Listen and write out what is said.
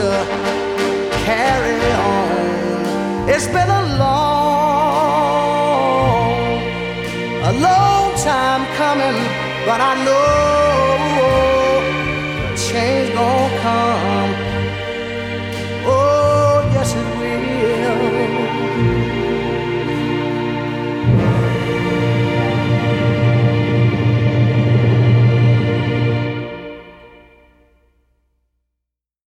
to carry on. It's been a long, a long time coming, but I know